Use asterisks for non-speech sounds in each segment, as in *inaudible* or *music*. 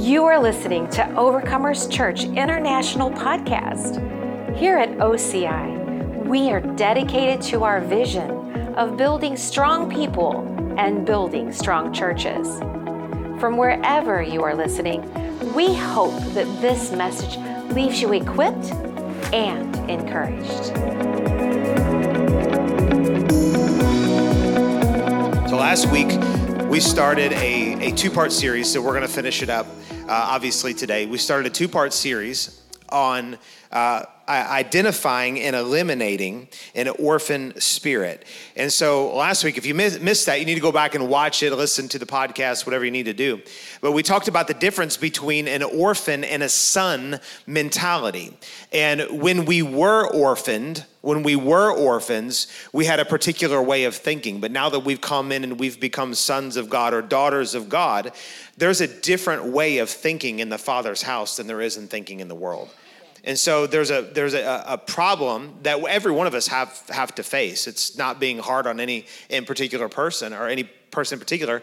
You are listening to Overcomers Church International Podcast. Here at OCI, we are dedicated to our vision of building strong people and building strong churches. From wherever you are listening, we hope that this message leaves you equipped and encouraged. So last week, we started a, a two part series, so we're going to finish it up uh, obviously today. We started a two part series on uh, identifying and eliminating an orphan spirit. And so last week, if you missed that, you need to go back and watch it, listen to the podcast, whatever you need to do. But we talked about the difference between an orphan and a son mentality. And when we were orphaned, when we were orphans, we had a particular way of thinking. But now that we've come in and we've become sons of God or daughters of God, there's a different way of thinking in the Father's house than there is in thinking in the world. And so there's a there's a, a, problem that every one of us have have to face. It's not being hard on any in particular person or any person in particular.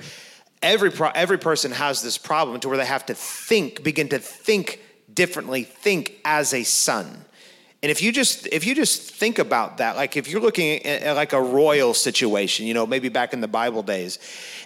Every pro, every person has this problem to where they have to think, begin to think differently, think as a son. And if you just if you just think about that, like if you're looking at like a royal situation, you know, maybe back in the Bible days,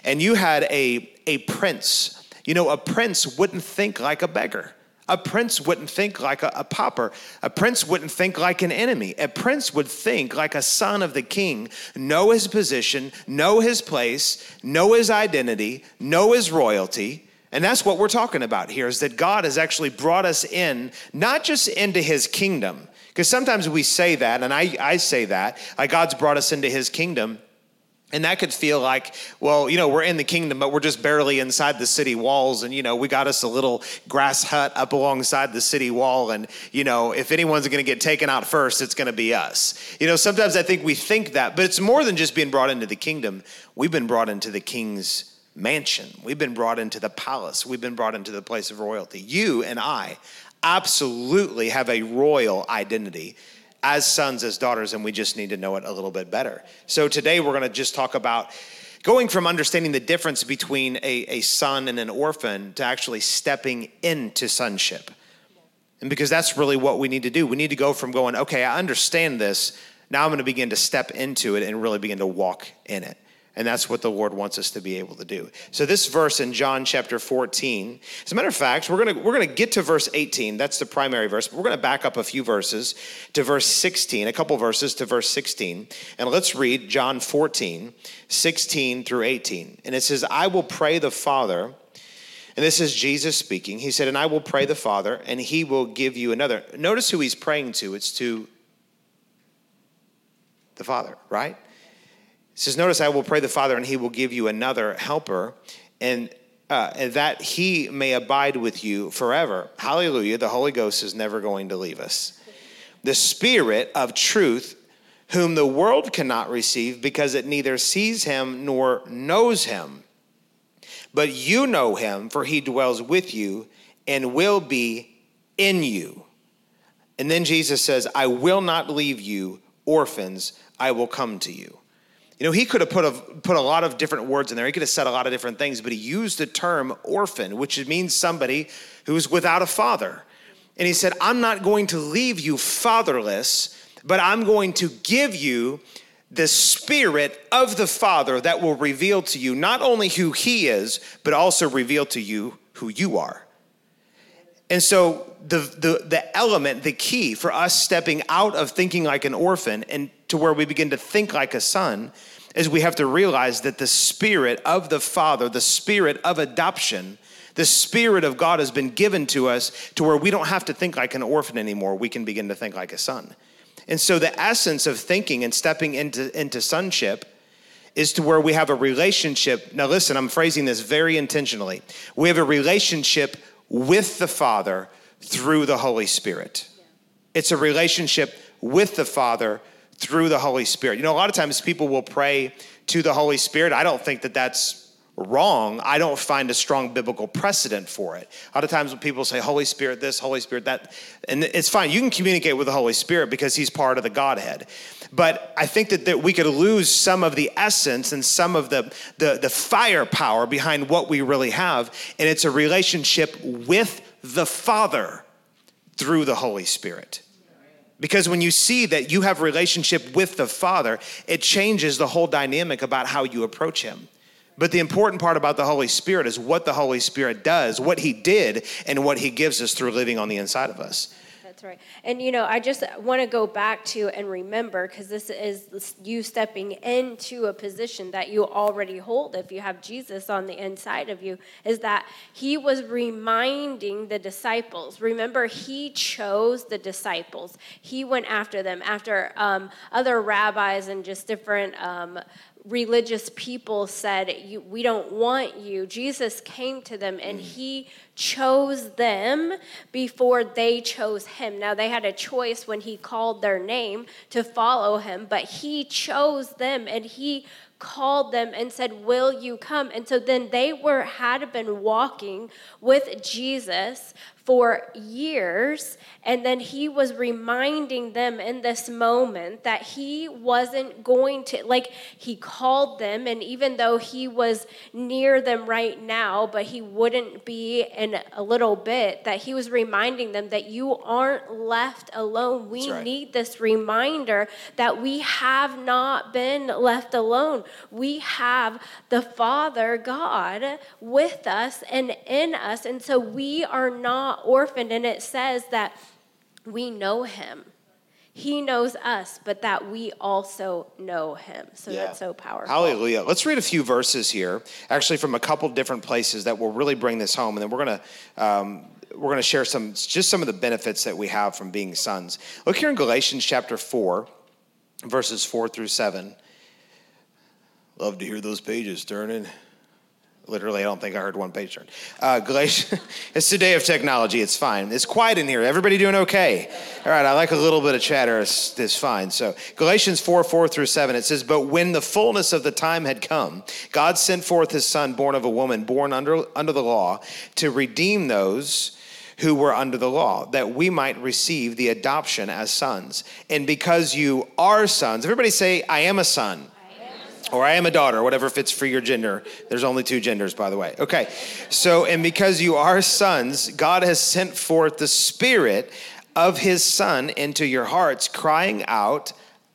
and you had a a prince, you know, a prince wouldn't think like a beggar a prince wouldn't think like a, a, pauper. A prince wouldn't think like an enemy. A prince would think like a son of the king, know his position, know his place, know his identity, know his royalty. And that's what we're talking about here is that God has actually brought us in, not just into his kingdom, because sometimes we say that, and I, I say that, like God's brought us into his kingdom. And that could feel like, well, you know, we're in the kingdom, but we're just barely inside the city walls. And, you know, we got us a little grass hut up alongside the city wall. And, you know, if anyone's going to get taken out first, it's going to be us. You know, sometimes I think we think that, but it's more than just being brought into the kingdom. We've been brought into the king's mansion, we've been brought into the palace, we've been brought into the place of royalty. You and I absolutely have a royal identity as sons, as daughters, and we just need to know it a little bit better. So today we're going to just talk about going from understanding the difference between a, a son and an orphan to actually stepping into sonship. And because that's really what we need to do. We need to go from going, okay, I understand this. Now I'm going to begin to step into it and really begin to walk in it. And that's what the Lord wants us to be able to do. So this verse in John chapter 14, as a matter of fact, we're gonna we're gonna get to verse 18. That's the primary verse, but we're gonna back up a few verses to verse 16, a couple verses to verse 16. And let's read John 14, 16 through 18. And it says, I will pray the Father, and this is Jesus speaking. He said, And I will pray the Father, and he will give you another. Notice who he's praying to. It's to the Father, right? Says, Notice I will pray the Father, and he will give you another helper, and, uh, and that he may abide with you forever. Hallelujah. The Holy Ghost is never going to leave us. The Spirit of truth, whom the world cannot receive because it neither sees him nor knows him. But you know him, for he dwells with you and will be in you. And then Jesus says, I will not leave you orphans, I will come to you. You know, he could have put a, put a lot of different words in there. He could have said a lot of different things, but he used the term orphan, which means somebody who's without a father. And he said, I'm not going to leave you fatherless, but I'm going to give you the spirit of the Father that will reveal to you not only who he is, but also reveal to you who you are. And so the, the, the element, the key for us stepping out of thinking like an orphan and to where we begin to think like a son is we have to realize that the spirit of the Father, the spirit of adoption, the spirit of God has been given to us to where we don't have to think like an orphan anymore. We can begin to think like a son. And so the essence of thinking and stepping into, into sonship is to where we have a relationship. Now, listen, I'm phrasing this very intentionally. We have a relationship with the Father through the Holy Spirit. It's a relationship with the Father through the Holy Spirit. You know, a lot of times people will pray to the Holy Spirit. I don't think that that's wrong, I don't find a strong biblical precedent for it. A lot of times when people say Holy Spirit this, Holy Spirit that, and it's fine. You can communicate with the Holy Spirit because he's part of the Godhead. But I think that, that we could lose some of the essence and some of the, the, the firepower behind what we really have. And it's a relationship with the Father through the Holy Spirit. Because when you see that you have relationship with the Father, it changes the whole dynamic about how you approach him. But the important part about the Holy Spirit is what the Holy Spirit does, what he did, and what he gives us through living on the inside of us. Right. And you know, I just want to go back to and remember because this is you stepping into a position that you already hold if you have Jesus on the inside of you is that he was reminding the disciples. Remember, he chose the disciples. He went after them after um, other rabbis and just different um, religious people said, We don't want you. Jesus came to them and mm. he chose them before they chose him. Now, they had a choice when he called their name to follow him, but he chose them and he called them and said, "Will you come?" And so then they were had been walking with Jesus for years. And then he was reminding them in this moment that he wasn't going to, like, he called them. And even though he was near them right now, but he wouldn't be in a little bit, that he was reminding them that you aren't left alone. We right. need this reminder that we have not been left alone. We have the Father God with us and in us. And so we are not not orphaned. And it says that we know him. He knows us, but that we also know him. So yeah. that's so powerful. Hallelujah. Let's read a few verses here, actually from a couple different places that will really bring this home. And then we're going to. Um, we're going to share some just some of the benefits that we have from being sons. Look here in Galatians chapter 4, verses 4 through 7. Love to hear those pages turning. Literally, I don't think I heard one page turn. Uh, Galatians, *laughs* it's the day of technology. It's fine. It's quiet in here. Everybody doing okay? All right, I like a little bit of chatter. It's, it's fine. So, Galatians 4 4 through 7, it says, But when the fullness of the time had come, God sent forth his son, born of a woman, born under, under the law, to redeem those who were under the law, that we might receive the adoption as sons. And because you are sons, everybody say, I am a son or I am a daughter, whatever fits for your gender. There's only two genders, by the way. Okay. So, and because you are sons, God has sent forth the Spirit of His Son into your hearts, crying out,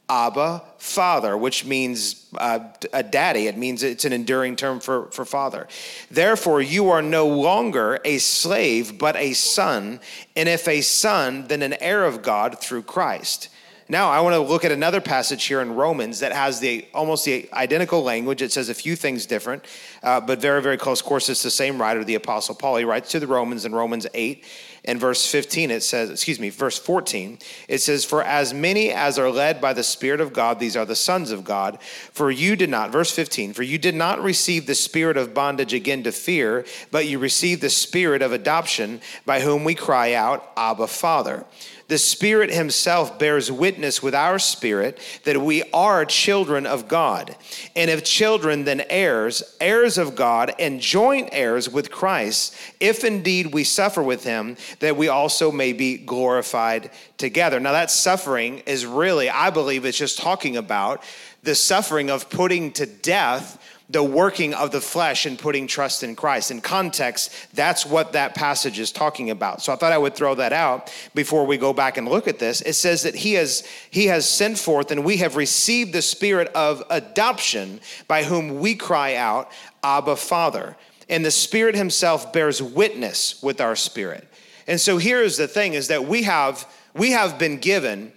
Abba, Father, which means uh, a daddy. It means it's an enduring term for, for father. Therefore, you are no longer a slave, but a son. And if a son, then an heir of God through Christ. Now, I want to look at another passage here in Romans that has the almost the identical language. It says a few things different, uh, but very, very close. Of course, it's the same writer, the Apostle Paul. He writes to the Romans in Romans 8 and verse 15. It says, excuse me, verse 14. It says, For as many as are led by the Spirit of God, these are the sons of God. For you did not, verse 15, for you did not receive the spirit of bondage again to fear, but you received the spirit of adoption by whom we cry out, Abba, Father. The Spirit Himself bears witness with our spirit that we are children of God. And if children, then heirs, heirs of God, and joint heirs with Christ, if indeed we suffer with Him, that we also may be glorified together. Now, that suffering is really, I believe, it's just talking about the suffering of putting to death the working of the flesh and putting trust in Christ. In context, that's what that passage is talking about. So I thought I would throw that out before we go back and look at this. It says that he has he has sent forth and we have received the spirit of adoption by whom we cry out, Abba Father. And the Spirit himself bears witness with our spirit. And so here's the thing is that we have we have been given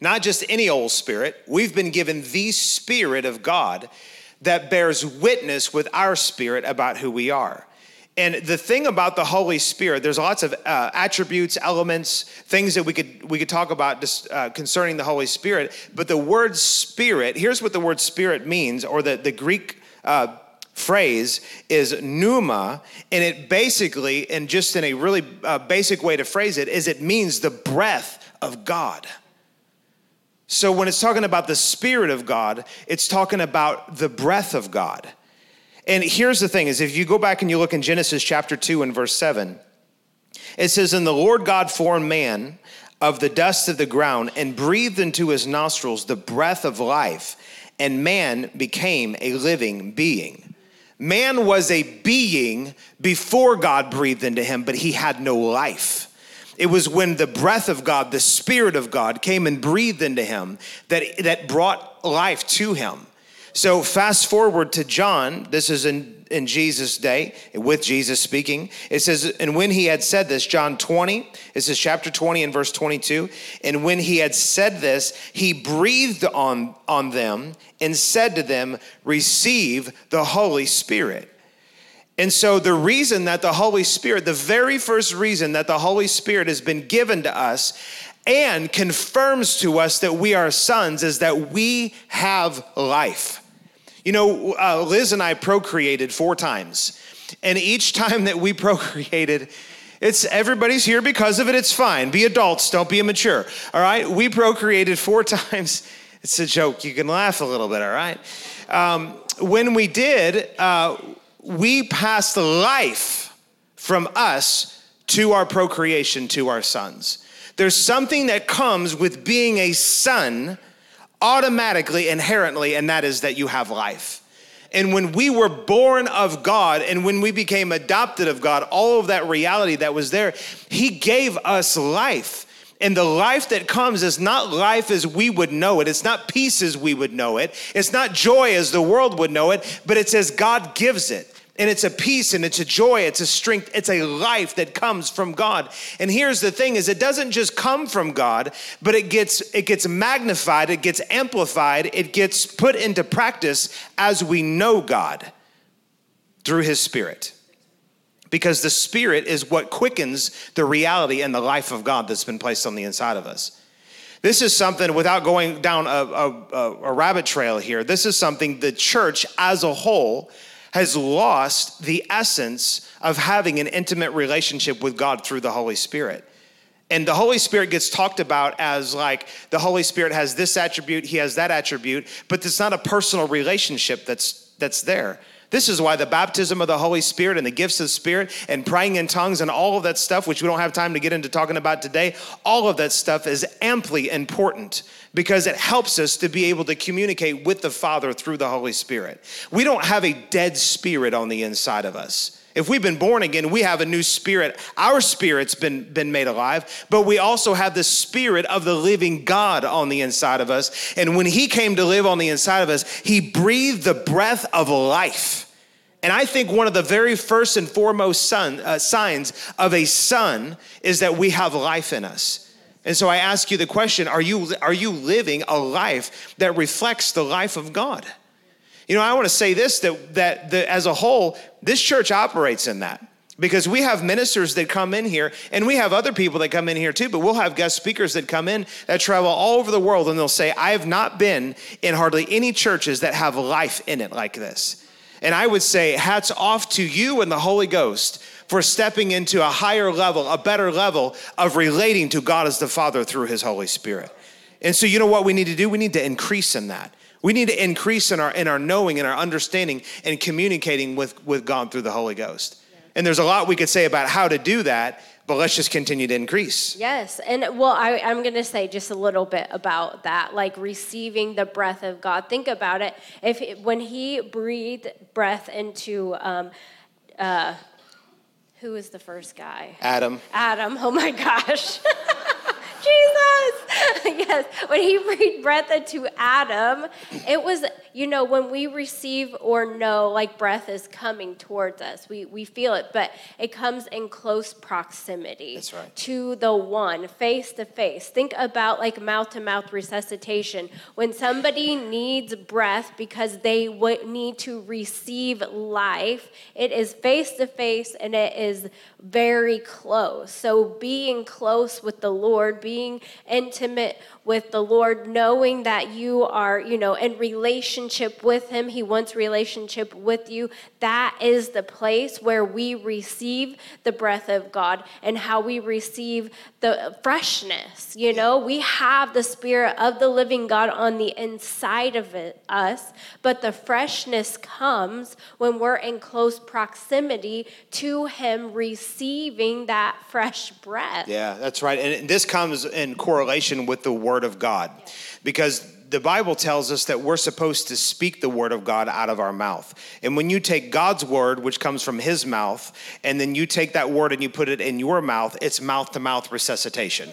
not just any old spirit, we've been given the spirit of God that bears witness with our spirit about who we are. And the thing about the Holy Spirit, there's lots of uh, attributes, elements, things that we could we could talk about just, uh, concerning the Holy Spirit. But the word Spirit, here's what the word Spirit means, or the the Greek uh, phrase is pneuma, and it basically, and just in a really uh, basic way to phrase it, is it means the breath of God. So when it's talking about the Spirit of God, it's talking about the breath of God. And here's the thing is if you go back and you look in Genesis chapter 2 and verse 7, it says, And the Lord God formed man of the dust of the ground and breathed into his nostrils the breath of life, and man became a living being. Man was a being before God breathed into him, but he had no life. It was when the breath of God, the Spirit of God, came and breathed into him that, that brought life to him. So, fast forward to John, this is in, in Jesus' day, with Jesus speaking. It says, And when he had said this, John 20, this is chapter 20 and verse 22. And when he had said this, he breathed on, on them and said to them, Receive the Holy Spirit. And so, the reason that the Holy Spirit, the very first reason that the Holy Spirit has been given to us and confirms to us that we are sons is that we have life. You know, uh, Liz and I procreated four times. And each time that we *laughs* procreated, it's everybody's here because of it. It's fine. Be adults, don't be immature. All right? We procreated four *laughs* times. It's a joke. You can laugh a little bit, all right? Um, when we did, uh, we pass life from us to our procreation to our sons. There's something that comes with being a son automatically, inherently, and that is that you have life. And when we were born of God and when we became adopted of God, all of that reality that was there, He gave us life. And the life that comes is not life as we would know it. It's not peace as we would know it. It's not joy as the world would know it, but it's as God gives it. And it's a peace and it's a joy. It's a strength. It's a life that comes from god. And here's the thing is it doesn't just come from god but it gets it gets magnified it gets amplified it gets put into practice as we know god through his spirit because the spirit is what quickens the reality and the life of god that's been placed on the inside of us this is something without going down a, a, a rabbit trail here this is something the church as a whole has lost the essence of having an intimate relationship with God through the Holy Spirit. And the Holy Spirit gets talked about as like the Holy Spirit has this attribute, he has that attribute, but it's not a personal relationship that's that's there. This is why the baptism of the Holy Spirit and the gifts of the Spirit and praying in tongues and all of that stuff, which we don't have time to get into talking about today, all of that stuff is amply important because it helps us to be able to communicate with the Father through the Holy Spirit. We don't have a dead spirit on the inside of us. If we've been born again, we have a new spirit. Our spirit's been, been made alive, but we also have the spirit of the living God on the inside of us. And when He came to live on the inside of us, He breathed the breath of life. And I think one of the very first and foremost son, uh, signs of a son is that we have life in us. And so I ask you the question are you, are you living a life that reflects the life of God? You know, I want to say this that, that the, as a whole, this church operates in that because we have ministers that come in here and we have other people that come in here too but we'll have guest speakers that come in that travel all over the world and they'll say i have not been in hardly any churches that have life in it like this and i would say hats off to you and the holy ghost for stepping into a higher level, a better level of relating to God as the Father through His Holy Spirit. And so, you know what we need to do? We need to increase in that. We need to increase in our in our knowing and our understanding and communicating with, with God through the Holy Ghost. And there's a lot we could say about how to do that, but let's just continue to increase. Yes. And well, I, am going to say just a little bit about that, like receiving the breath of God. Think about it. If when He breathed breath into um, uh, who was the first guy? Adam. Adam. Oh my gosh. *laughs* Jesus. *laughs* yes. When he breathed breath into Adam, it was, you know, when we receive or know like breath is coming towards us, we, we feel it, but it comes in close proximity right. to the one, face to face. Think about like mouth to mouth resuscitation. When somebody needs breath because they w- need to receive life, it is face to face and it is very close. So being close with the Lord, being intimate with the Lord, knowing that you are, you know, in relationship with Him. He wants relationship with you. That is the place where we receive the breath of God and how we receive the freshness. You know, we have the Spirit of the living God on the inside of it, us, but the freshness comes when we're in close proximity to Him receiving that fresh breath. Yeah, that's right. And this comes in correlation with the Word of God because the Bible tells us that we're supposed to speak the word of God out of our mouth. And when you take God's word, which comes from his mouth, and then you take that word and you put it in your mouth, it's mouth to mouth resuscitation.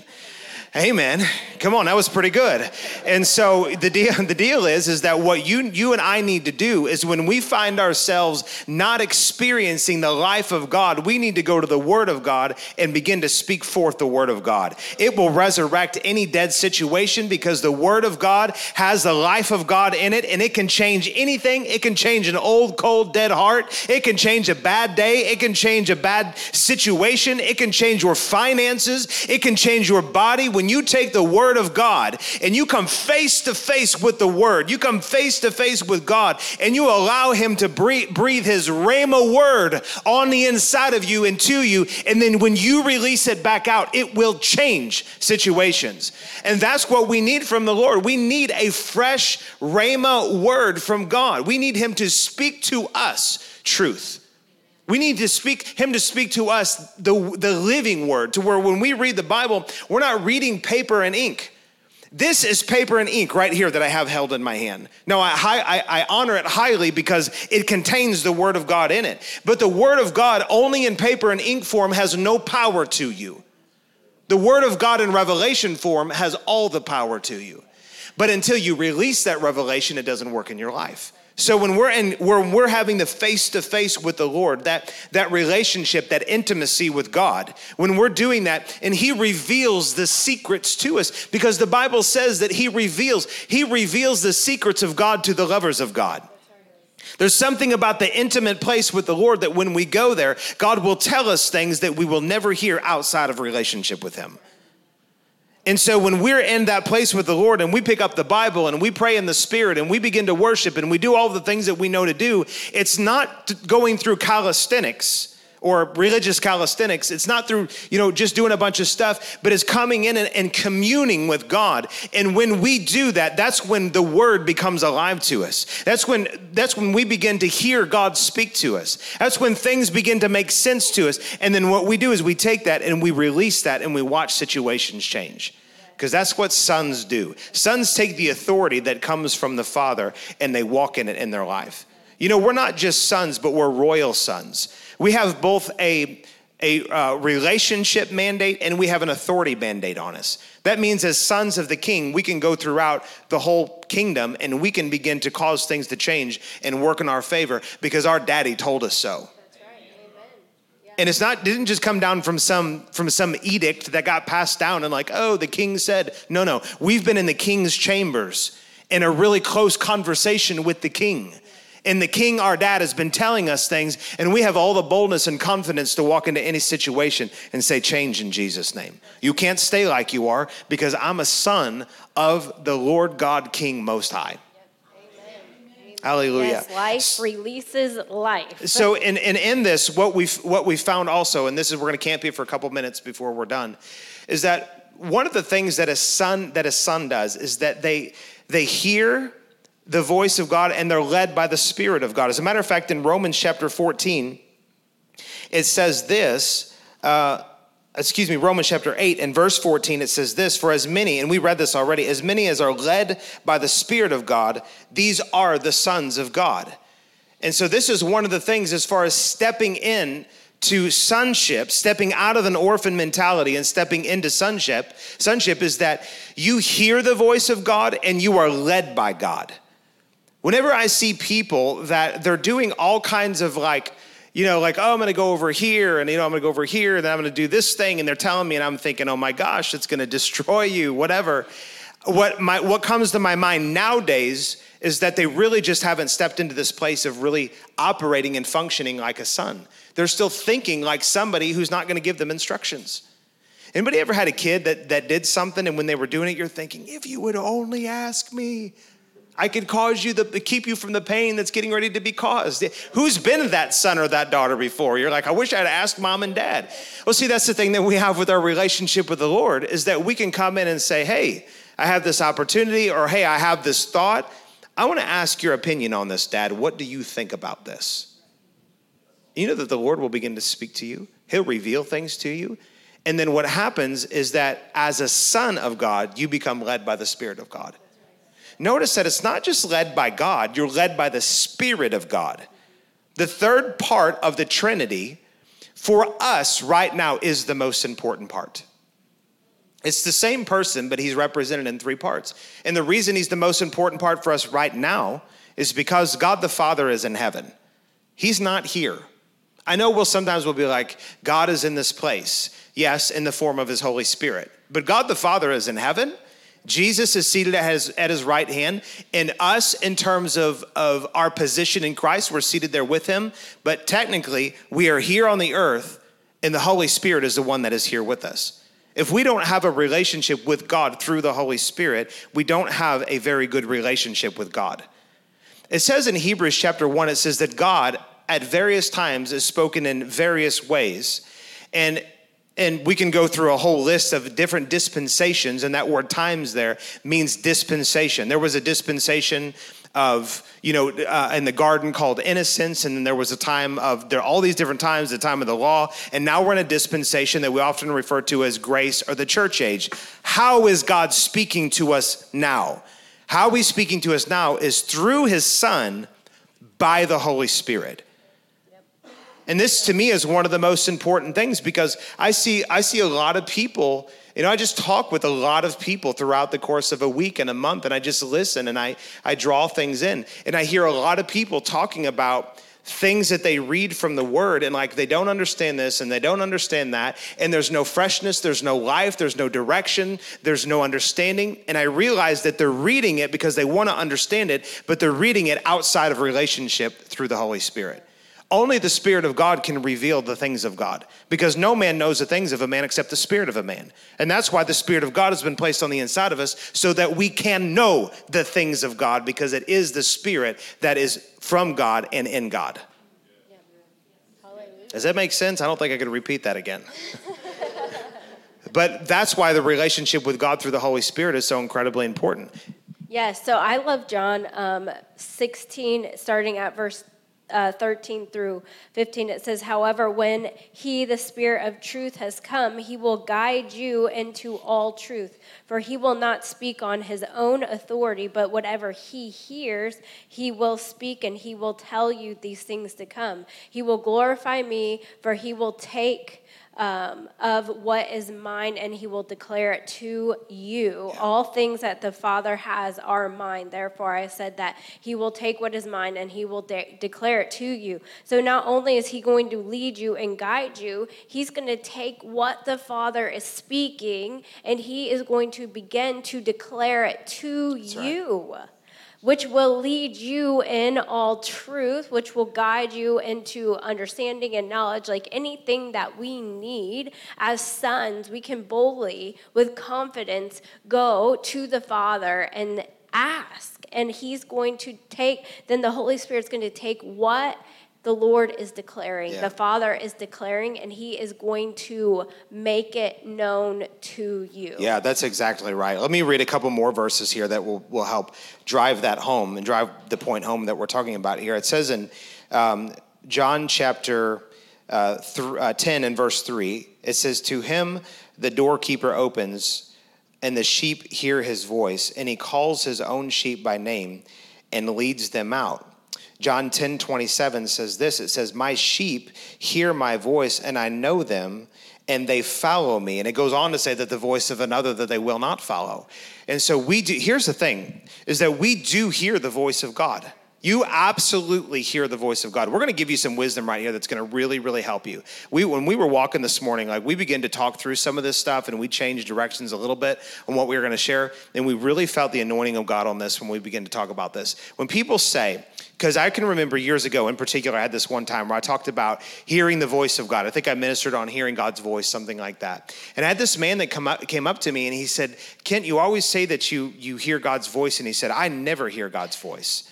Amen. Come on, that was pretty good. And so the deal, *laughs* the deal is, is that what you, you and I need to do is when we find ourselves not experiencing the life of God, we need to go to the Word of God and begin to speak forth the Word of God. It will resurrect any dead situation because the Word of God has the life of God in it and it can change anything. It can change an old, cold, dead heart. It can change a bad day. It can change a bad situation. It can change your finances. It can change your body when you take the word of God and you come face to face with the word, you come face to face with God and you allow him to breathe, breathe his rhema word on the inside of you and to you. And then when you release it back out, it will change situations. And that's what we need from the Lord. We need a fresh rhema word from God. We need him to speak to us truth. We need to speak him to speak to us the, the living word, to where when we read the Bible, we're not reading paper and ink. This is paper and ink right here that I have held in my hand. Now, I, I, I, honor it highly because it contains the Word of God in it. But the Word of God, only in paper and ink form, has no power to you. The Word of God in revelation form has all the power to you. But until you release that revelation, it doesn't work in your life. So when we're in, we're having the face to face with the Lord, that that relationship, that intimacy with God, when we're doing that, and He reveals the secrets to us, because the Bible says that He reveals He reveals the secrets of God to the lovers of God. There's something about the intimate place with the Lord that when we go there, God will tell us things that we will never hear outside of relationship with Him. And so when we're in that place with the Lord and we pick up the Bible and we pray in the Spirit and we begin to worship and we do all the things that we know to do, it's not going through calisthenics or religious calisthenics. It's not through, you know, just doing a bunch of stuff, but it's coming in and, and, communing with God. And when we do that, that's when the word becomes alive to us. That's when that's when we begin to hear God speak to us. That's when things begin to make sense to us. And then what we do is we take that and we release that and we watch situations change because that's what sons do. Sons take the authority that comes from the father and they walk in it in their life. You know, we're not just sons, but we're royal sons. We have both a a uh, relationship mandate and we have an authority mandate on us. That means, as sons of the king, we can go throughout the whole kingdom and we can begin to cause things to change and work in our favor because our daddy told us so. And it's not didn't just come down from some from some edict that got passed down and like oh the king said. No no. We've been in the king's chambers in a really close conversation with the king and the king our dad has been telling us things and we have all the boldness and confidence to walk into any situation and say change in jesus name you can't stay like you are because i'm a son of the lord god king most high Hallelujah. Yes, life releases life. so in, in, in this, what we've what we found also, and this is we're gonna camp here for a couple minutes before we're done, is that one of the things that a son that a son does is that they they hear the voice of God and they're led by the Spirit of God. As a matter of fact, in Romans chapter 14, it says this. Uh, excuse me, Romans chapter 8 and verse 14, it says this For as many, and we read this already, as many as are led by the Spirit of God, these are the sons of God. And so, this is one of the things as far as stepping in to sonship, stepping out of an orphan mentality and stepping into sonship. Sonship is that you hear the voice of God and you are led by God. Whenever I see people that they're doing all kinds of like, you know, like, oh, I'm to go over here and, you know, I'm to go over here and then I'm to do this thing. And they're telling me, and I'm thinking, oh my gosh, it's to destroy you, whatever. What, my, what comes to my mind nowadays is that they really just haven't stepped into this place of really operating and functioning like a son. They're still thinking like somebody who's not to give them instructions. Anybody ever had a kid that, that did something and when they were doing it, you're thinking, if you would only ask me, I could cause you the keep you from the pain that's getting ready to be caused. Who's been that son or that daughter before? You're like, I wish I'd asked mom and dad. Well, see, that's the thing that we have with our relationship with the Lord is that we can come in and say, Hey, I have this opportunity, or Hey, I have this thought. I want to ask your opinion on this, Dad. What do you think about this? You know that the Lord will begin to speak to you. He'll reveal things to you. And then what happens is that as a son of God, you become led by the Spirit of God. Notice that it's not just led by God, you're led by the Spirit of God. The third part of the Trinity for us right now is the most important part. It's the same person, but he's represented in three parts. And the reason he's the most important part for us right now is because God the Father is in heaven. He's not here. I know we'll sometimes we'll be like, God is in this place. Yes, in the form of his Holy Spirit. But God the Father is in heaven Jesus is seated at his, at his right hand, and us, in terms of, of our position in Christ, we're seated there with him. But technically, we are here on the earth, and the Holy Spirit is the one that is here with us. If we don't have a relationship with God through the Holy Spirit, we don't have a very good relationship with God. It says in Hebrews chapter 1, it says that God at various times is spoken in various ways. And and we can go through a whole list of different dispensations, and that word times there means dispensation. There was a dispensation of, you know, uh, in the garden called innocence, and then there was a time of, there are all these different times, the time of the law, and now we're in a dispensation that we often refer to as grace or the church age. How is God speaking to us now? How he's speaking to us now is through his son by the Holy Spirit. And this to me is one of the most important things because I see I see a lot of people, you know, I just talk with a lot of people throughout the course of a week and a month and I just listen and I I draw things in. And I hear a lot of people talking about things that they read from the word and like they don't understand this and they don't understand that and there's no freshness there's no life there's no direction there's no understanding and i realize that they're reading it because they want to understand it but they're reading it outside of relationship through the holy spirit only the Spirit of God can reveal the things of God because no man knows the things of a man except the Spirit of a man. And that's why the Spirit of God has been placed on the inside of us so that we can know the things of God because it is the Spirit that is from God and in God. Does that make sense? I don't think I could repeat that again. *laughs* but that's why the relationship with God through the Holy Spirit is so incredibly important. Yes, yeah, so I love John um, 16, starting at verse uh, 13 through 15, it says, However, when he, the Spirit of truth, has come, he will guide you into all truth. For he will not speak on his own authority, but whatever he hears, he will speak, and he will tell you these things to come. He will glorify me, for he will take um, of what is mine, and he will declare it to you. Yeah. All things that the Father has are mine. Therefore, I said that he will take what is mine and he will de- declare it to you. So, not only is he going to lead you and guide you, he's going to take what the Father is speaking and he is going to begin to declare it to That's you. Right which will lead you in all truth, which will guide you into understanding and knowledge. Like anything that we need as sons, we can boldly, with confidence, go to the Father and ask. And He's going to take, then the Holy Spirit's going to take what the Lord is declaring, yeah. the Father is declaring, and He is going to make it known to you. Yeah, that's exactly right. Let me read a couple more verses here that will, will help drive that home and drive the point home that we're talking about here. It says in um, John chapter uh, th- uh, 10 and verse 3, it says, To him the doorkeeper opens, and the sheep hear his voice, and he calls his own sheep by name and leads them out. John 10 27 says this it says, My sheep hear my voice, and I know them, and they follow me. And it goes on to say that the voice of another that they will not follow. And so we do, here's the thing, is that we do hear the voice of God. You absolutely hear the voice of God. We're going to give you some wisdom right here that's going to really, really help you. We, when we were walking this morning, like we began to talk through some of this stuff, and we changed directions a little bit on what we were going to share, and we really felt the anointing of God on this when we began to talk about this. When people say, because I can remember years ago, in particular, I had this one time where I talked about hearing the voice of God. I think I ministered on hearing God's voice, something like that. And I had this man that come up, came up to me and he said, "Kent, you always say that you you hear God's voice," and he said, "I never hear God's voice."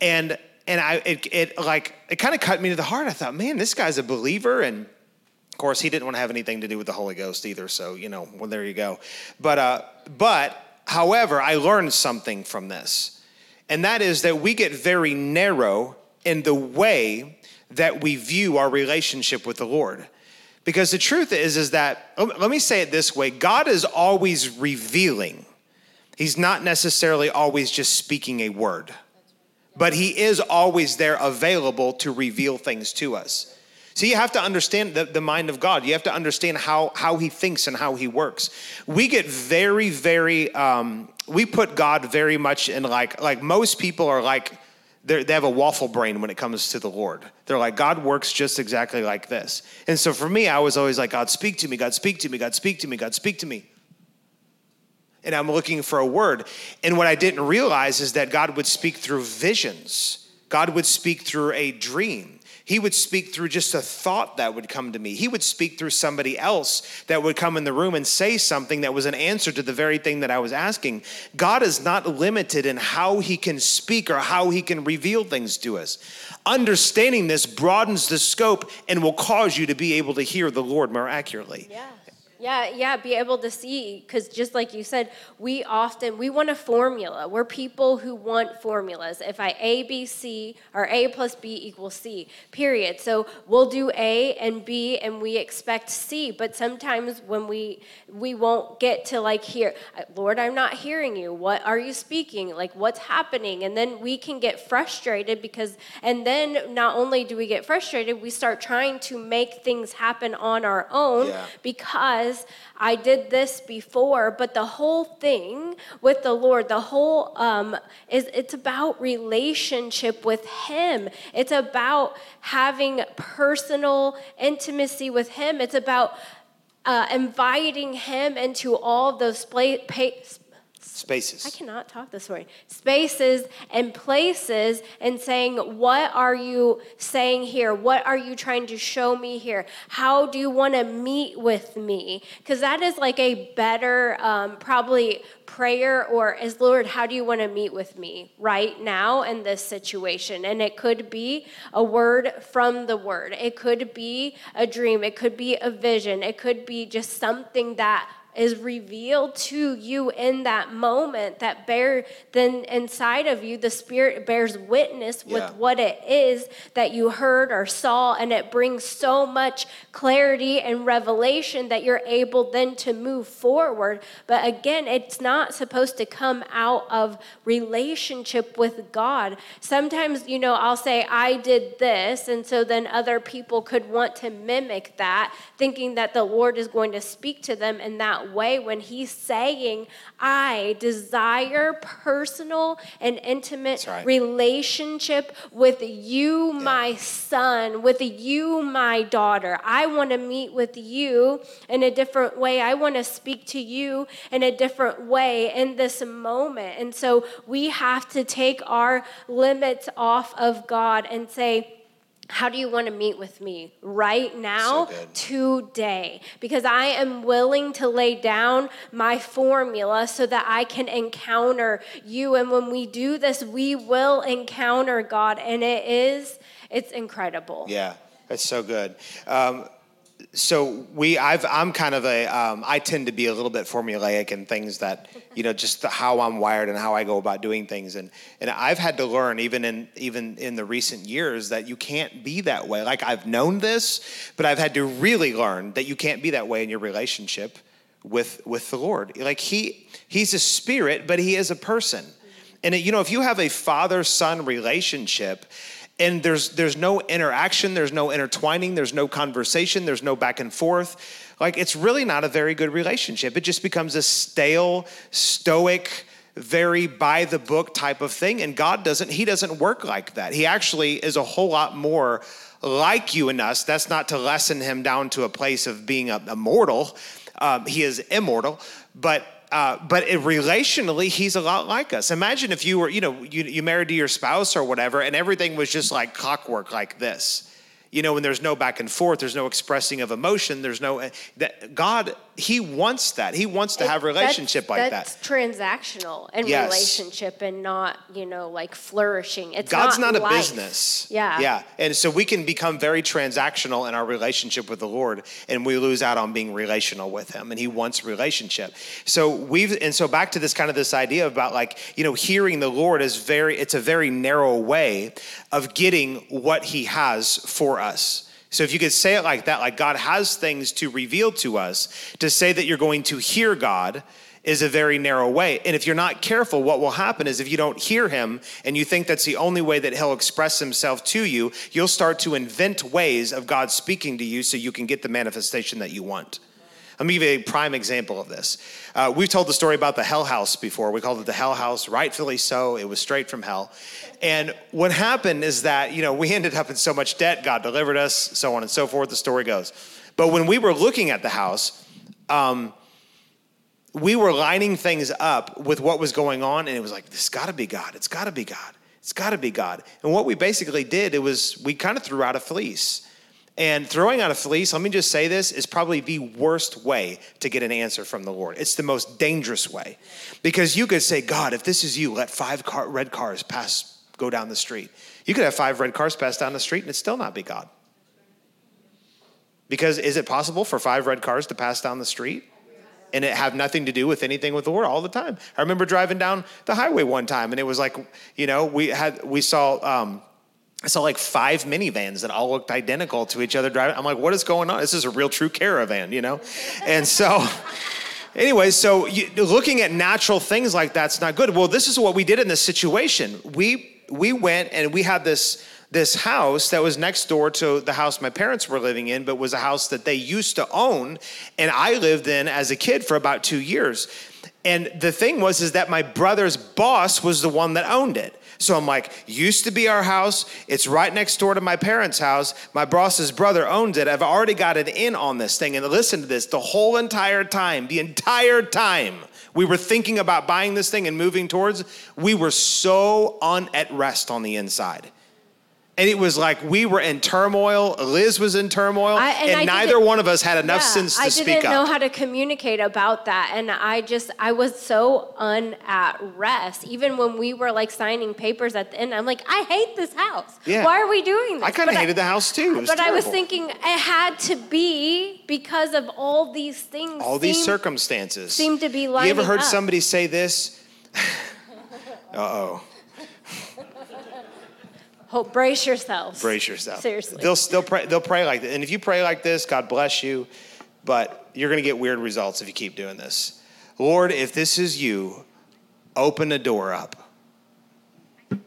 and and I it, it like it kind of cut me to the heart. I thought, man, this guy's a believer, and of course, he didn't want to have anything to do with the Holy Ghost either. So you know, well, there you go. But uh, but however, I learned something from this, and that is that we get very narrow in the way that we view our relationship with the Lord. Because the truth is, is that oh, let me say it this way: God is always revealing. He's not necessarily always just speaking a word but he is always there available to reveal things to us. So you have to understand the, the mind of God. You have to understand how, how he thinks and how he works. We get very, very, um, we put God very much in like, like most people are like, they have a waffle brain when it comes to the Lord. They're like, God works just exactly like this. And so for me, I was always like, God, speak to me, God, speak to me, God, speak to me, God, speak to me and I'm looking for a word. And what I didn't realize is that God would speak through visions, God would speak through a dream. He would speak through just a thought that would come to me. He would speak through somebody else that would come in the room and say something that was an answer to the very thing that I was asking. God is not limited in how he can speak or how he can reveal things to us. Understanding this broadens the scope and will cause you to be able to hear the Lord more accurately. Yeah. Yeah, yeah, be able to see because just like you said, we often we want a formula. We're people who want formulas. If I A B C or A plus B equals C, period. So we'll do A and B and we expect C. But sometimes when we we won't get to like here, Lord, I'm not hearing you. What are you speaking? Like what's happening? And then we can get frustrated because and then not only do we get frustrated, we start trying to make things happen on our own yeah. because because I did this before, but the whole thing with the Lord, the whole um, is it's about relationship with Him. It's about having personal intimacy with Him. It's about uh, inviting Him into all those spaces spaces. I cannot talk this morning. Spaces and places, and saying, What are you saying here? What are you trying to show me here? How do you want to meet with me? Because that is like a better, um, probably prayer or as Lord, how do you want to meet with me right now in this situation? And it could be a word from the word, it could be a dream, it could be a vision, it could be just something that is revealed to you in that moment that bear then inside of you the spirit bears witness with yeah. what it is that you heard or saw and it brings so much clarity and revelation that you're able then to move forward but again it's not supposed to come out of relationship with God sometimes you know I'll say I did this and so then other people could want to mimic that thinking that the Lord is going to speak to them in that way when he's saying, I desire personal and intimate right. relationship with you, yeah. my son, with you, my daughter. I want to meet with you in a different way. I want to speak to you in a different way in this moment. And so we have to take our limits off of God and say, how do you want to meet with me right now, so today? Because I am willing to lay down my formula so that I can encounter you. And when we do this, we will encounter God. And it is, it's incredible. Yeah, that's so good. Um, so we I've I'm kind of a um, I tend to be a little bit formulaic in things that you know just how I'm wired and how I go about doing things. And and I've had to learn even in even in the recent years that you can't be that way. Like I've known this but I've had to really learn that you can't be that way in your relationship with with the Lord. Like he he's a spirit but he is a person. And it, you know if you have a father son relationship and there's there's no interaction there's no intertwining there's no conversation there's no back and forth like it's really not a very good relationship it just becomes a stale stoic very by the book type of thing. And God doesn't, He doesn't work like that. He actually is a whole lot more like you and us. That's not to lessen Him down to a place of being a, a mortal. Um, he is immortal, but uh, but it, relationally, he's a lot like us. Imagine if you were, you know, you, you married to your spouse or whatever, and everything was just like clockwork, like this you know when there's no back and forth there's no expressing of emotion there's no that god he wants that. He wants to have relationship that's, like that's that transactional and yes. relationship and not you know like flourishing. It's god's not, not a business. Yeah. Yeah. And so we can become very transactional in our relationship with the lord and we lose out on being relational with him and he wants relationship. So we've and so back to this kind of this idea about like you know hearing the lord is very it's a very narrow way of getting what he has for us. So if you could say it like that, like God has things to reveal to us, to say that you're going to hear God is a very narrow way. And if you're not careful, what will happen is if you don't hear him and you think that's the only way that he'll express himself to you, you'll start to invent ways of God speaking to you so you can get the manifestation that you want. Let me give you a prime example of this. Uh, we've told the story about the hell house before. We called it the hell house, rightfully so. It was straight from hell. And what happened is that, you know, we *laughs* ended up in so much debt, God delivered us, so on and so forth. The story goes. But when we were looking at the house, um, we were lining things up with what was going on, and it was like, this got to be God. It's got to be God. It's got to be God. And what we basically did, it was we kind of threw out a fleece. And throwing out a fleece, let me just say this, is probably the worst way to get an answer from the Lord. It's the most dangerous way. Because you could say, God, if this is you, let five car- red cars pass, go down the street. You could have five red cars pass down the street and it still not be God. Because is it possible for five red cars to pass down the street? and it have nothing to do with anything with the Lord all the time. I remember driving down the highway one time, and it was like, you know, we had we saw um, I saw like five minivans that all looked identical to each other driving. I'm like, what is going on? This is a real true caravan, you know? And so, *laughs* anyway, so you, looking at natural things like that's not good. Well, this is what we did in this situation. We we went and we had this this house that was next door to the house my parents were living in, but was a house that they used to own, and I lived in as a kid for about two years. And the thing was is that my brother's boss was the one that owned it. So I'm like, used to be our house. It's right next door to my parents' house. My boss's brother owns it. I've already got it in on this thing. And listen to this the whole entire time, the entire time we were thinking about buying this thing and moving towards, we were so on at rest on the inside and it was like we were in turmoil. Liz was in turmoil, I, and, and neither one of us had enough yeah, sense to speak up. I didn't know how to communicate about that, and I just I was so un at rest. Even when we were like signing papers at the end, I'm like, I hate this house. Yeah. Why are we doing this? I kind of hated I, the house too. but terrible. I was thinking it had to be because of all these things. All these circumstances seem to be lining You ever heard up. somebody say this? *laughs* uh oh. Hope, brace yourselves. Brace yourself. Seriously. They'll still pray. They'll pray like this, and if you pray like this, God bless you. But you're going to get weird results if you keep doing this. Lord, if this is you, open the door up. *laughs*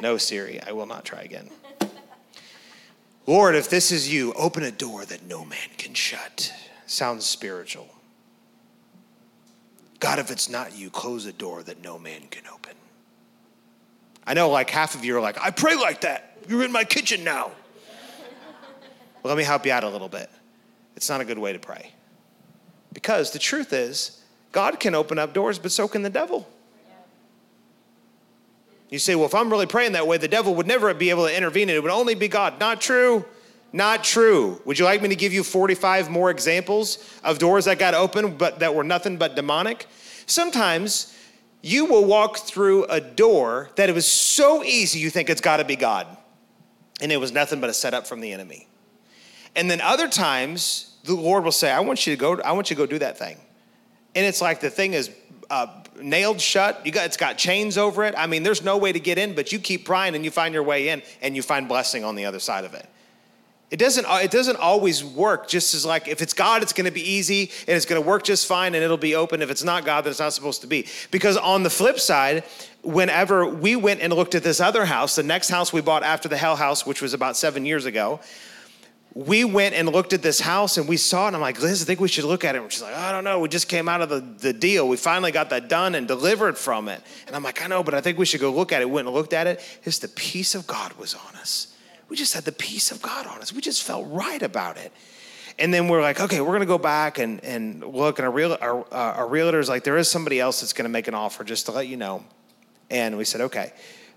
No, Siri, I will not try again. Lord, if this is you, open a door that no man can shut. Sounds spiritual. God, if it's not you, close a door that no man can open. I know like half of you are like, I pray like that. You're in my kitchen now. well, let me help you out a little bit. It's not a good way to pray. Because the truth is, God can open up doors, but so can the devil. You say, well, if I'm really praying that way, the devil would never be able to intervene and it would only be God. Not true. Not true. Would you like me to give you 45 more examples of doors that got open but that were nothing but demonic? Sometimes you will walk through a door that it was so easy you think it's got to be God. And it was nothing but a setup from the enemy. And then other times the Lord will say, I want you to go, I want you to go do that thing. And it's like the thing is uh, nailed shut. You got, it's got chains over it. I mean, there's no way to get in, but you keep prying and you find your way in and you find blessing on the other side of it. It doesn't, uh, it doesn't always work just as like if it's God, it's going to be easy and it's going to work just fine and it'll be open. If it's not God, then it's not supposed to be. Because on the flip side, whenever we went and looked at this other house, the next house we bought after the Hell House, which was about seven years ago, we went and looked at this house and we saw it. And I'm like, Liz, I think we should look at it. And she's like, I don't know. We just came out of the, the deal. We finally got that done and delivered from it. And I'm like, I know, but I think we should go look at it. We went and looked at it. It's the peace of God was on us. We just had the peace of God on us. We just felt right about it. And then we're like, okay, we're going to go back and, and look. And our, real, our, uh, our realtor's like, there is somebody else that's going to make an offer just to let you know. And we said, okay.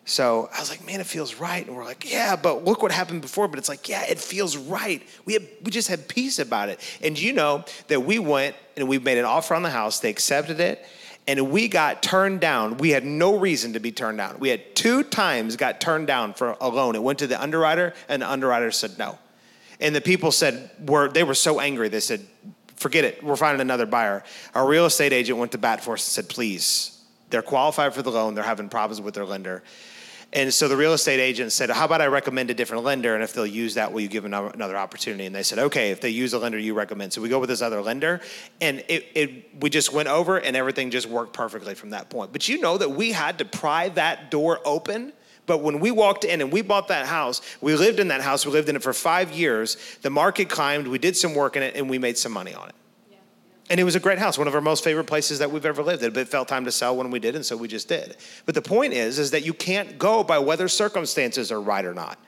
So I was like, man, it feels right. And we're like, yeah, but look what happened before. But it's like, yeah, it feels right. We, we just had peace about it. And you know that we went and we made an offer on the house. They accepted it. And we got turned down. We had no reason to be turned down. We had two times got turned down for a loan. It went to the underwriter, and the underwriter said no. And the people said, were, they were so angry. They said, forget it. We're finding another buyer. Our real estate agent went to bat for us and said, please. They're qualified for the loan. They're having problems with their lender and so the real estate agent said, How about I recommend a different lender? And if they'll use that, will you give another opportunity? And they said, Okay, if they use a lender you recommend. So we go with this other lender. And it, it, we just went over and everything just worked perfectly from that point. But you know that we had to pry that door open. But when we walked in and we bought that house, we lived in that house, we lived in it for five years. The market climbed, we did some work in it, and we made some money on it. And it was a great house, one of our most favorite places that we've ever lived. It felt time to sell when we did, and so we just did. But the point is, is that you can't go by whether circumstances are right or not.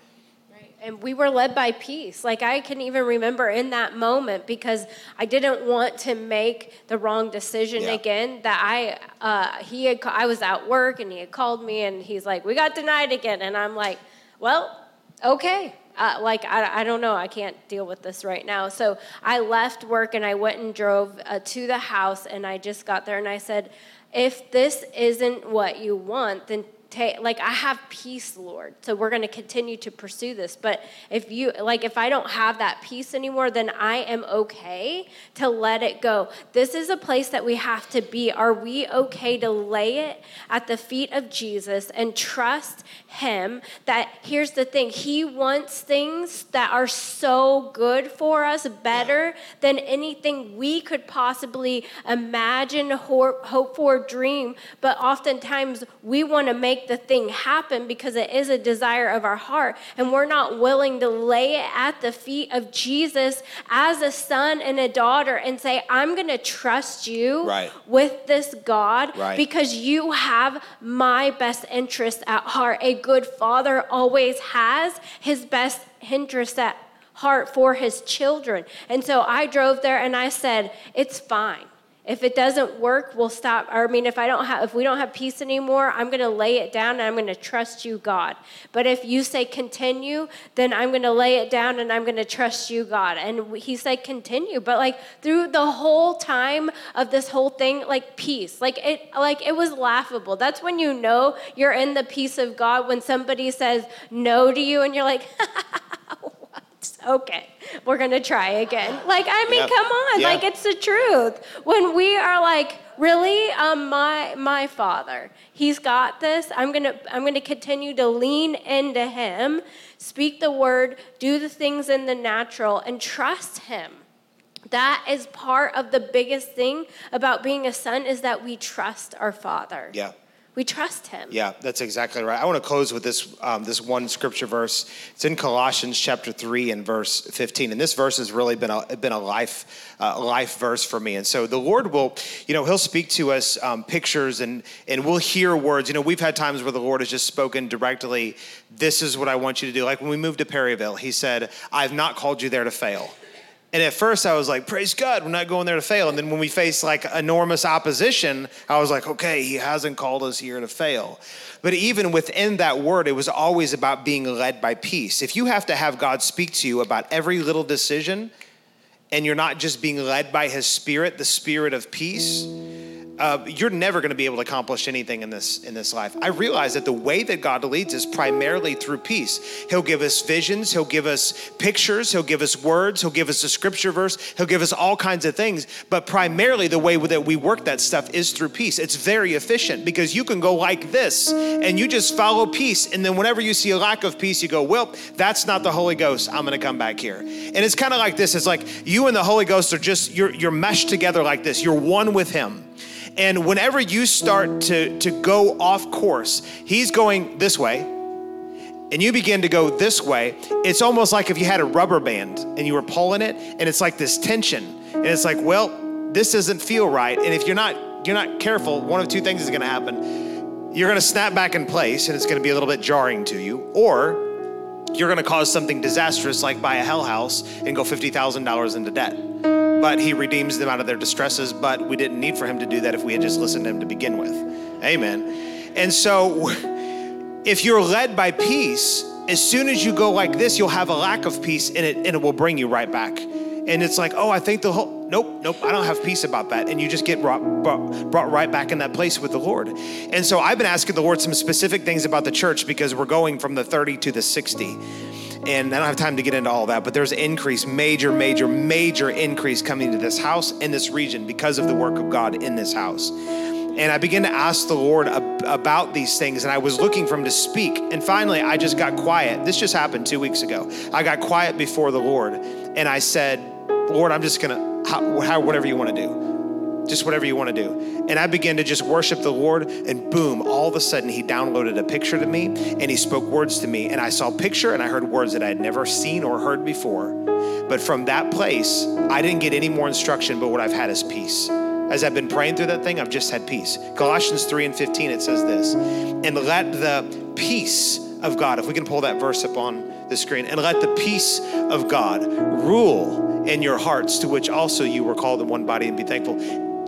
Right. And we were led by peace. Like I can even remember in that moment because I didn't want to make the wrong decision yeah. again. That I, uh, he had, I was at work and he had called me and he's like, "We got denied again," and I'm like, "Well, okay." Uh, like I, I don't know i can't deal with this right now. So i left work and i went and drove uh, to the house and i just got there and i said if this isn't what you want then take like i have peace lord. So we're going to continue to pursue this. But if you like if i don't have that peace anymore then i am okay to let it go. This is a place that we have to be. Are we okay to lay it at the feet of jesus and trust him? That here's the thing. He wants things that are so good for us better than anything we could possibly imagine hope for dream. But oftentimes we want to make the thing happen because it is a desire of our heart. And we're not willing to lay it at the feet of Jesus as a son and a daughter and say, I'm going to trust you right. with this God right. because you have my best interest at heart. A good father always has his best interest at heart for his children. And so I drove there and I said, It's fine. If it doesn't work, we'll stop. I mean, if I don't have, if we don't have peace anymore, I'm going to lay it down and I'm going to trust you, God. But if you say continue, then I'm going to lay it down and I'm going to trust you, God. And he said continue, but like through the whole time of this whole thing, like peace, like it, like it was laughable. That's when you know you're in the peace of God when somebody says no to you and you're like. *laughs* okay, we're gonna try again. Like, I mean, yep. come on, yep. like it's the truth. When we are like, really, um, my my father, he's got this. I'm gonna I'm gonna continue to lean into him, speak the word, do the things in the natural, and trust him. That is part of the biggest thing about being a son is that we trust our father. Yeah. We trust him. Yeah, that's exactly right. I want to close with this um, this one scripture verse. It's in Colossians chapter three and verse fifteen, and this verse has really been a been a life uh, life verse for me. And so the Lord will, you know, He'll speak to us um, pictures and and we'll hear words. You know, we've had times where the Lord has just spoken directly. This is what I want you to do. Like when we moved to Perryville, He said, "I've not called you there to fail." And at first I was like, praise God, we're not going there to fail. And then when we faced like enormous opposition, I was like, okay, he hasn't called us here to fail. But even within that word, it was always about being led by peace. If you have to have God speak to you about every little decision and you're not just being led by his spirit, the spirit of peace, uh, you're never going to be able to accomplish anything in this in this life. I realize that the way that God leads is primarily through peace. He'll give us visions, he'll give us pictures, he'll give us words, he'll give us a scripture verse, he'll give us all kinds of things. But primarily, the way that we work that stuff is through peace. It's very efficient because you can go like this and you just follow peace, and then whenever you see a lack of peace, you go, "Well, that's not the Holy Ghost. I'm going to come back here." And it's kind of like this. It's like you and the Holy Ghost are just you're you're meshed together like this. You're one with Him. And whenever you start to, to go off course, he's going this way. and you begin to go this way, it's almost like if you had a rubber band and you were pulling it, and it's like this tension. And it's like, well, this doesn't feel right. And if you're not you're not careful, one of two things is gonna happen. You're gonna snap back in place and it's gonna be a little bit jarring to you, or you're gonna cause something disastrous like buy a hell house and go $50,000 into debt. But he redeems them out of their distresses, but we didn't need for him to do that if we had just listened to him to begin with. Amen. And so *laughs* if you're led by peace, as soon as you go like this, you'll have a lack of peace and it, and it will bring you right back. And it's like, oh, I think the whole, nope, nope, I don't have peace about that. And you just get brought, brought, brought right back in that place with the Lord. And so I've been asking the Lord some specific things about the church because we're going from the 30 to the 60 and I don't have time to get into all that, but there's increase, major, major, major increase coming to this house in this region because of the work of God in this house. And I began to ask the Lord ab- about these things, and I was looking for Him to speak. And finally, I just got quiet. This just happened two weeks ago. I got quiet before the Lord, and I said, Lord, I'm just gonna, how, how whatever you wanna do just whatever you want to do. And I began to just worship the Lord, and boom, all of a sudden he downloaded a picture to me and he spoke words to me. And I saw a picture and I heard words that I had never seen or heard before. But from that place, I didn't get any more instruction, but what I've had is peace. As I've been praying through that thing, I've just had peace. Colossians 3 and 15, it says this, and let the peace of God, if we can pull that verse up on the screen, and let the peace of God rule in your hearts, to which also you were called in one body, and be thankful.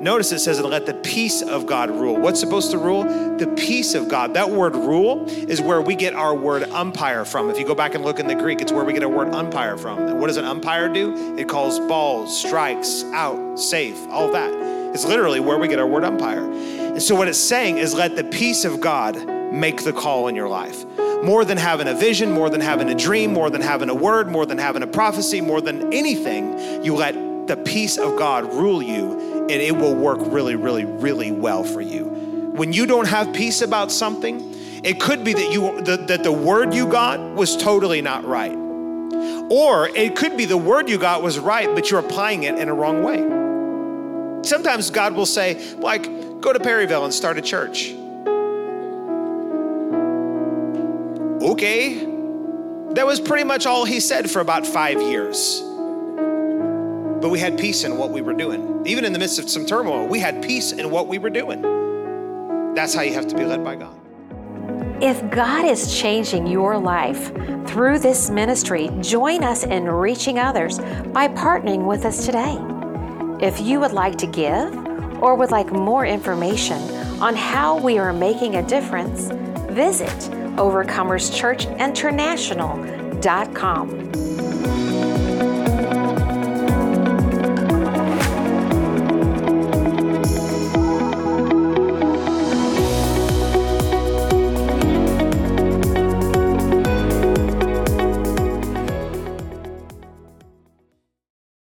Notice it says, and let the peace of God rule. What's supposed to rule? The peace of God. That word rule is where we get our word umpire from. If you go back and look in the Greek, it's where we get our word umpire from. And what does an umpire do? It calls balls, strikes, out, safe, all that. It's literally where we get our word umpire. And so what it's saying is let the peace of God make the call in your life. More than having a vision, more than having a dream, more than having a word, more than having a prophecy, more than anything, you let the peace of God rule you and it will work really, really, really well for you. When you don't have peace about something, it could be that you that the word you got was totally not right. Or it could be the word you got was right, but you're applying it in a wrong way. Sometimes God will say, like, go to Perryville and start a church. Okay. That was pretty much all he said for about five years. But we had peace in what we were doing. Even in the midst of some turmoil, we had peace in what we were doing. That's how you have to be led by God. If God is changing your life through this ministry, join us in reaching others by partnering with us today. If you would like to give or would like more information on how we are making a difference, visit overcomerschurchinternational.com.